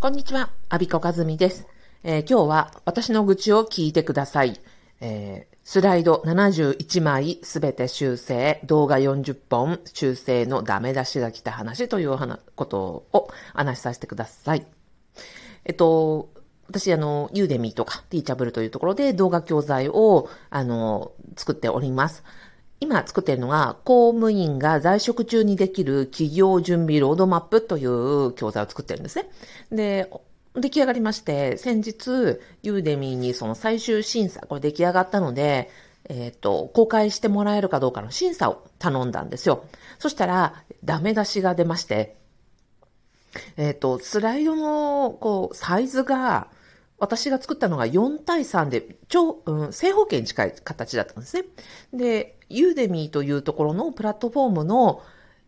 こんにちは、アビコカズミです。えー今日は私の愚痴を聞いてください。えースライド71枚すべて修正、動画40本修正のダメ出しが来た話ということを話しさせてください。えっと、私、あの、ユーデミーとか、ティーチャブルというところで動画教材を、あの、作っております。今作っているのが、公務員が在職中にできる企業準備ロードマップという教材を作ってるんですね。で、出来上がりまして、先日、ユーデミーにその最終審査、これ出来上がったので、えっ、と、公開してもらえるかどうかの審査を頼んだんですよ。そしたら、ダメ出しが出まして、えっ、と、スライドの、こう、サイズが、私が作ったのが4対3で、超、うん、正方形に近い形だったんですね。で、ユーデミーというところのプラットフォームの、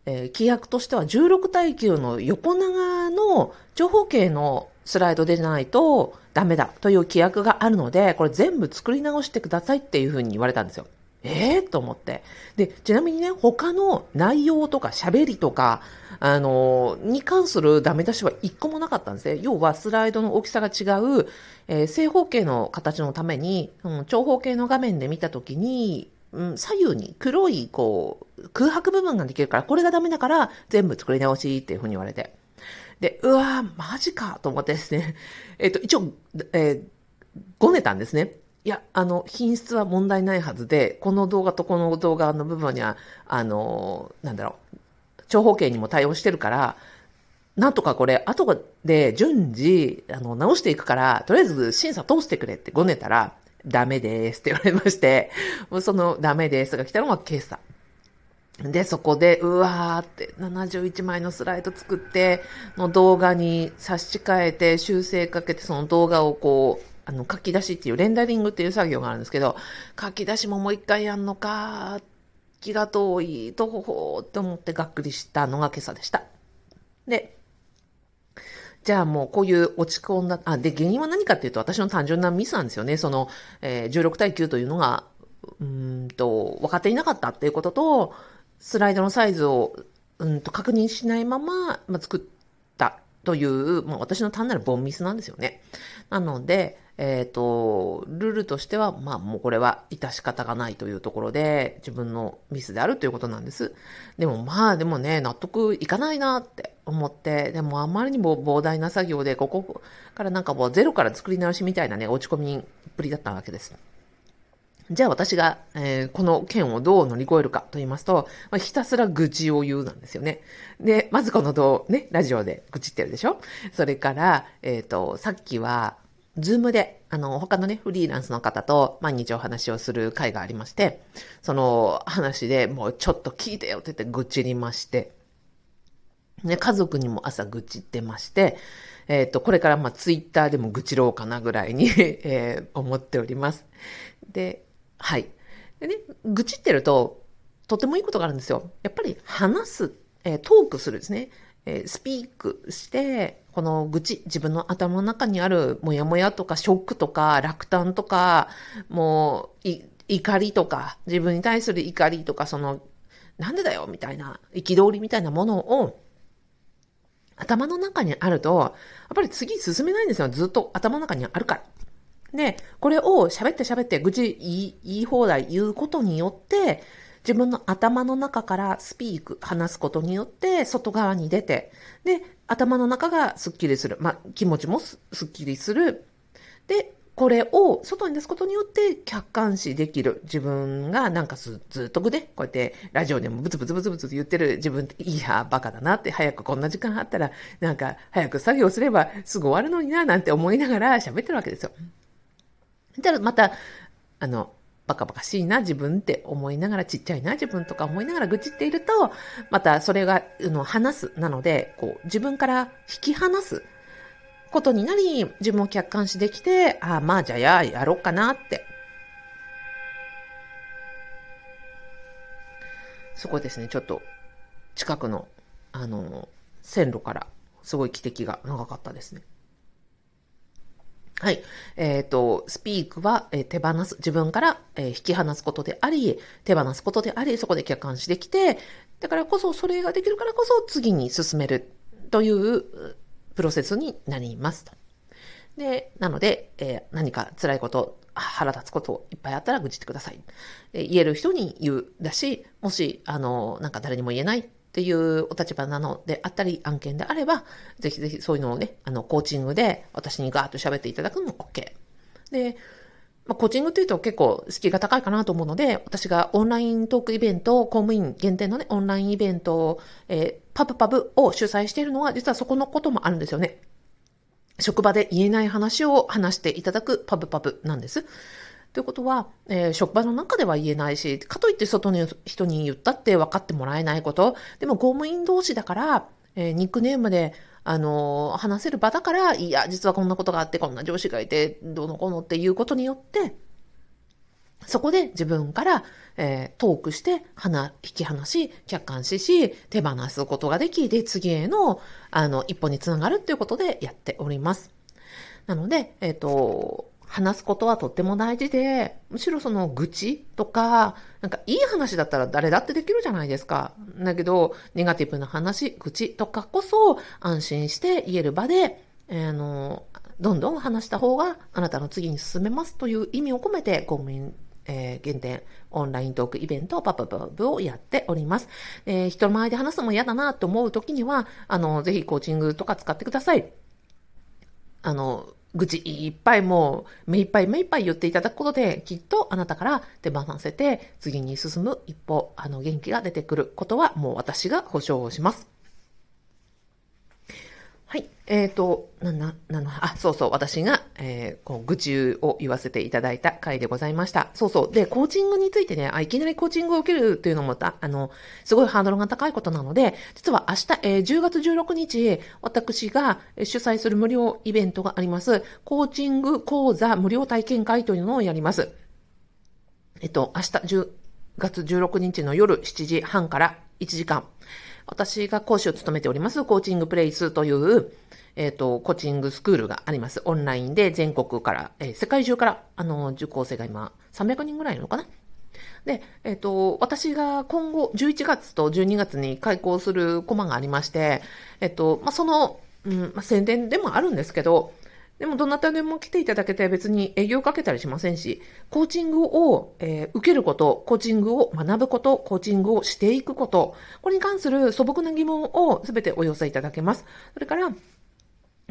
えー規約としては16対9の横長の長方形のスライドでないとダメだという規約があるので、これ全部作り直してくださいっていうふうに言われたんですよ。ええー、と思って。で、ちなみにね、他の内容とか喋りとか、あのに関するダメ出しは一個もなかったんですね。要はスライドの大きさが違う、えー正方形の形のために、うん長方形の画面で見たときに、うん、左右に黒い、こう、空白部分ができるから、これがダメだから、全部作り直しっていうふうに言われて。で、うわー、マジかと思ってですね。えっ、と、一応、えーごねたんですね。いや、あの、品質は問題ないはずで、この動画とこの動画の部分には、あの、なんだろう、長方形にも対応してるから、なんとかこれ、後で順次、あの、直していくから、とりあえず審査通してくれってごねたら、ダメですって言われまして、もうそのダメですが来たのが今朝。で、そこで、うわーって、71枚のスライド作って、の動画に差し替えて、修正かけて、その動画をこう、あの、書き出しっていう、レンダリングっていう作業があるんですけど、書き出しももう一回やんのか、気が遠い、とほほーって思ってがっくりしたのが今朝でした。で、じゃあもうこういう落ち込んだ、あ、で、原因は何かっていうと私の単純なミスなんですよね。その、えー16対9というのが、うんと、分かっていなかったっていうことと、スライドのサイズを、うんと確認しないまま、まあ、作っという、まあ、私の単なるボンミスなんですよね。なので、えっ、と、ルールとしては、まあもうこれは致し方がないというところで、自分のミスであるということなんです。でもまあでもね、納得いかないなって思って、でもあまりにも膨大な作業で、ここからなんかもうゼロから作り直しみたいなね、落ち込みっぷりだったわけです。じゃあ私が、えーこの件をどう乗り越えるかと言いますと、まあ、ひたすら愚痴を言うなんですよね。で、まずこの動、ね、ラジオで愚痴ってるでしょ？それから、えっ、と、さっきは、ズームで、あの、他のね、フリーランスの方と毎日お話をする会がありまして、その話でもうちょっと聞いてよって言って愚痴りまして、ね、家族にも朝愚痴ってまして、えっ、と、これからまあツイッターでも愚痴ろうかなぐらいに、えー思っております。で、はい。でね、愚痴ってると、とてもいいことがあるんですよ。やっぱり話す、えートークするですね。えースピークして、この愚痴、自分の頭の中にあるモヤモヤとかショックとか落胆とか、もう、い怒りとか、自分に対する怒りとか、その、なんでだよみたいな、憤りみたいなものを、頭の中にあると、やっぱり次進めないんですよ。ずっと頭の中にあるから。で、これを喋って喋って愚痴言い言い放題言うことによって、自分の頭の中からスピーク、話すことによって、外側に出て、で、頭の中がスッキリする。まあ、気持ちもススッキリする。で、これを外に出すことによって客観視できる自分がなんかずっとね、こうやってラジオでもブツブツブツブツ言ってる自分って、いや、バカだなって、早くこんな時間あったら、なんか早く作業すればすぐ終わるのにな、なんて思いながら喋ってるわけですよ。たらまた、あの、バカバカしいな自分って思いながら、ちっちゃいな自分とか思いながら愚痴っていると、またそれが、あの、話す。なので、こう、自分から引き離すことになり、自分を客観視できて、ああ、まあじゃあや、やろうかなって。そこですね、ちょっと、近くの、あの、線路から、すごい汽笛が長かったですね。はい。えっ、と、スピークは、えー手放す、自分から、えー引き離すことであり、手放すことであり、そこで客観視できて、だからこそ、それができるからこそ、次に進めるという、プロセスになりますと。で、なので、え、何か辛いこと、腹立つこといっぱいあったら愚痴ってください。え言える人に言うだし、もし、あの、なんか誰にも言えないっていうお立場なのであったり、案件であれば、ぜひぜひそういうのをね、あの、コーチングで私にガーッと喋っていただくのも OK。で、まあ、コーチングっていうと結構敷居が高いかなと思うので、私がオンライントークイベント、公務員限定のね、オンラインイベント、えー、パブパブを主催しているのは、実はそこのこともあるんですよね。職場で言えない話を話していただくパブパブなんです。ということは、えー、職場の中では言えないし、かといって外の人に言ったって分かってもらえないこと、でも公務員同士だから、えー、ニックネームで、あのー、話せる場だから、いや、実はこんなことがあって、こんな上司がいて、どうのこうのっていうことによって、そこで自分から、えー、トークして、引き離し、客観視し、手放すことができ、で、次への、あの、一歩につながるっていうことでやっております。なので、えっ、ー、と、話すことはとっても大事で、むしろその愚痴とか、なんかいい話だったら誰だってできるじゃないですか。だけど、ネガティブな話、愚痴とかこそ安心して言える場で、えー、あの、どんどん話した方があなたの次に進めますという意味を込めて公務員えー、原点、オンライントークイベント、パパパブをやっております。えー、人前で話すのも嫌だなと思うときには、あの、ぜひコーチングとか使ってください。あの、愚痴いっぱいもう、目いっぱい目いっぱい言っていただくことで、きっとあなたから手放せて、次に進む一歩、あの、元気が出てくることは、もう私が保証をします。はい。えっ、ー、と、なん、な、なの、あ、そうそう、私が、えー、こう、愚痴を言わせていただいた回でございました。そうそう。で、コーチングについてね、あ、いきなりコーチングを受けるっていうのもた、あの、すごいハードルが高いことなので、実は明日、えー、10月16日、私が主催する無料イベントがあります。コーチング講座無料体験会というのをやります。えっと、明日10月16日の夜7時半から1時間。私が講師を務めております、コーチングプレイスという、えっ、ー、と、コーチングスクールがあります。オンラインで全国から、えー、世界中から、あの、受講生が今、300人ぐらいいるのかな？で、えっ、ー、と、私が今後、11月と12月に開講するコマがありまして、えっ、と、まあ、その、うん、まあ、宣伝でもあるんですけど、でもどなたでも来ていただけて別に営業かけたりしませんし、コーチングを、えー、受けること、コーチングを学ぶこと、コーチングをしていくこと、これに関する素朴な疑問をすべてお寄せいただけます。それから、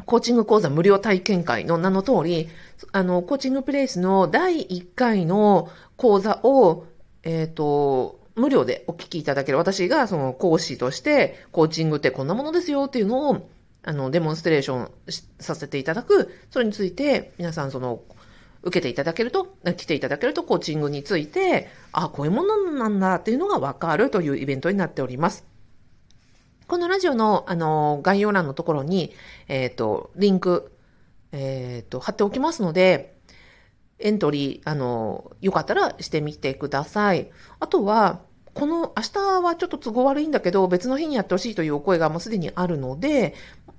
コーチング講座無料体験会の名の通り、あの、コーチングプレイスの第1回の講座を、えっ、ー、と、無料でお聞きいただける。私がその講師として、コーチングってこんなものですよっていうのをあの、デモンストレーションさせていただく、それについて、皆さんその、受けていただけると、来ていただけると、コーチングについて、あ、こういうものなんだっていうのがわかるというイベントになっております。このラジオの、あの、概要欄のところに、えっ、ー、と、リンク、えっ、ー、と、貼っておきますので、エントリー、あの、よかったらしてみてください。あとは、この明日はちょっと都合悪いんだけど、別の日にやってほしいというお声がもうすでにあるので、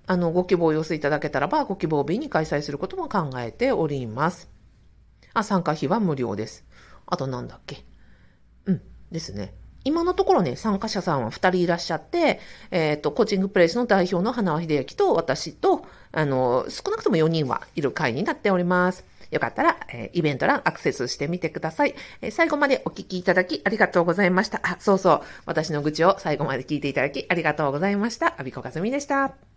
あの、ご希望を寄せいただけたらば、ご希望日に開催することも考えております。あ、参加費は無料です。あとなんだっけ？うん、ですね。今のところね、参加者さんは2人いらっしゃって、えっ、ー、と、コーチングプレイスの代表の花輪秀明と私と、あの、少なくとも4人はいる会になっております。よかったら、えー、イベント欄アクセスしてみてください、えー、最後までお聞きいただきありがとうございました。あ、そうそう。私の愚痴を最後まで聞いていただきありがとうございました。アビコカズミでした。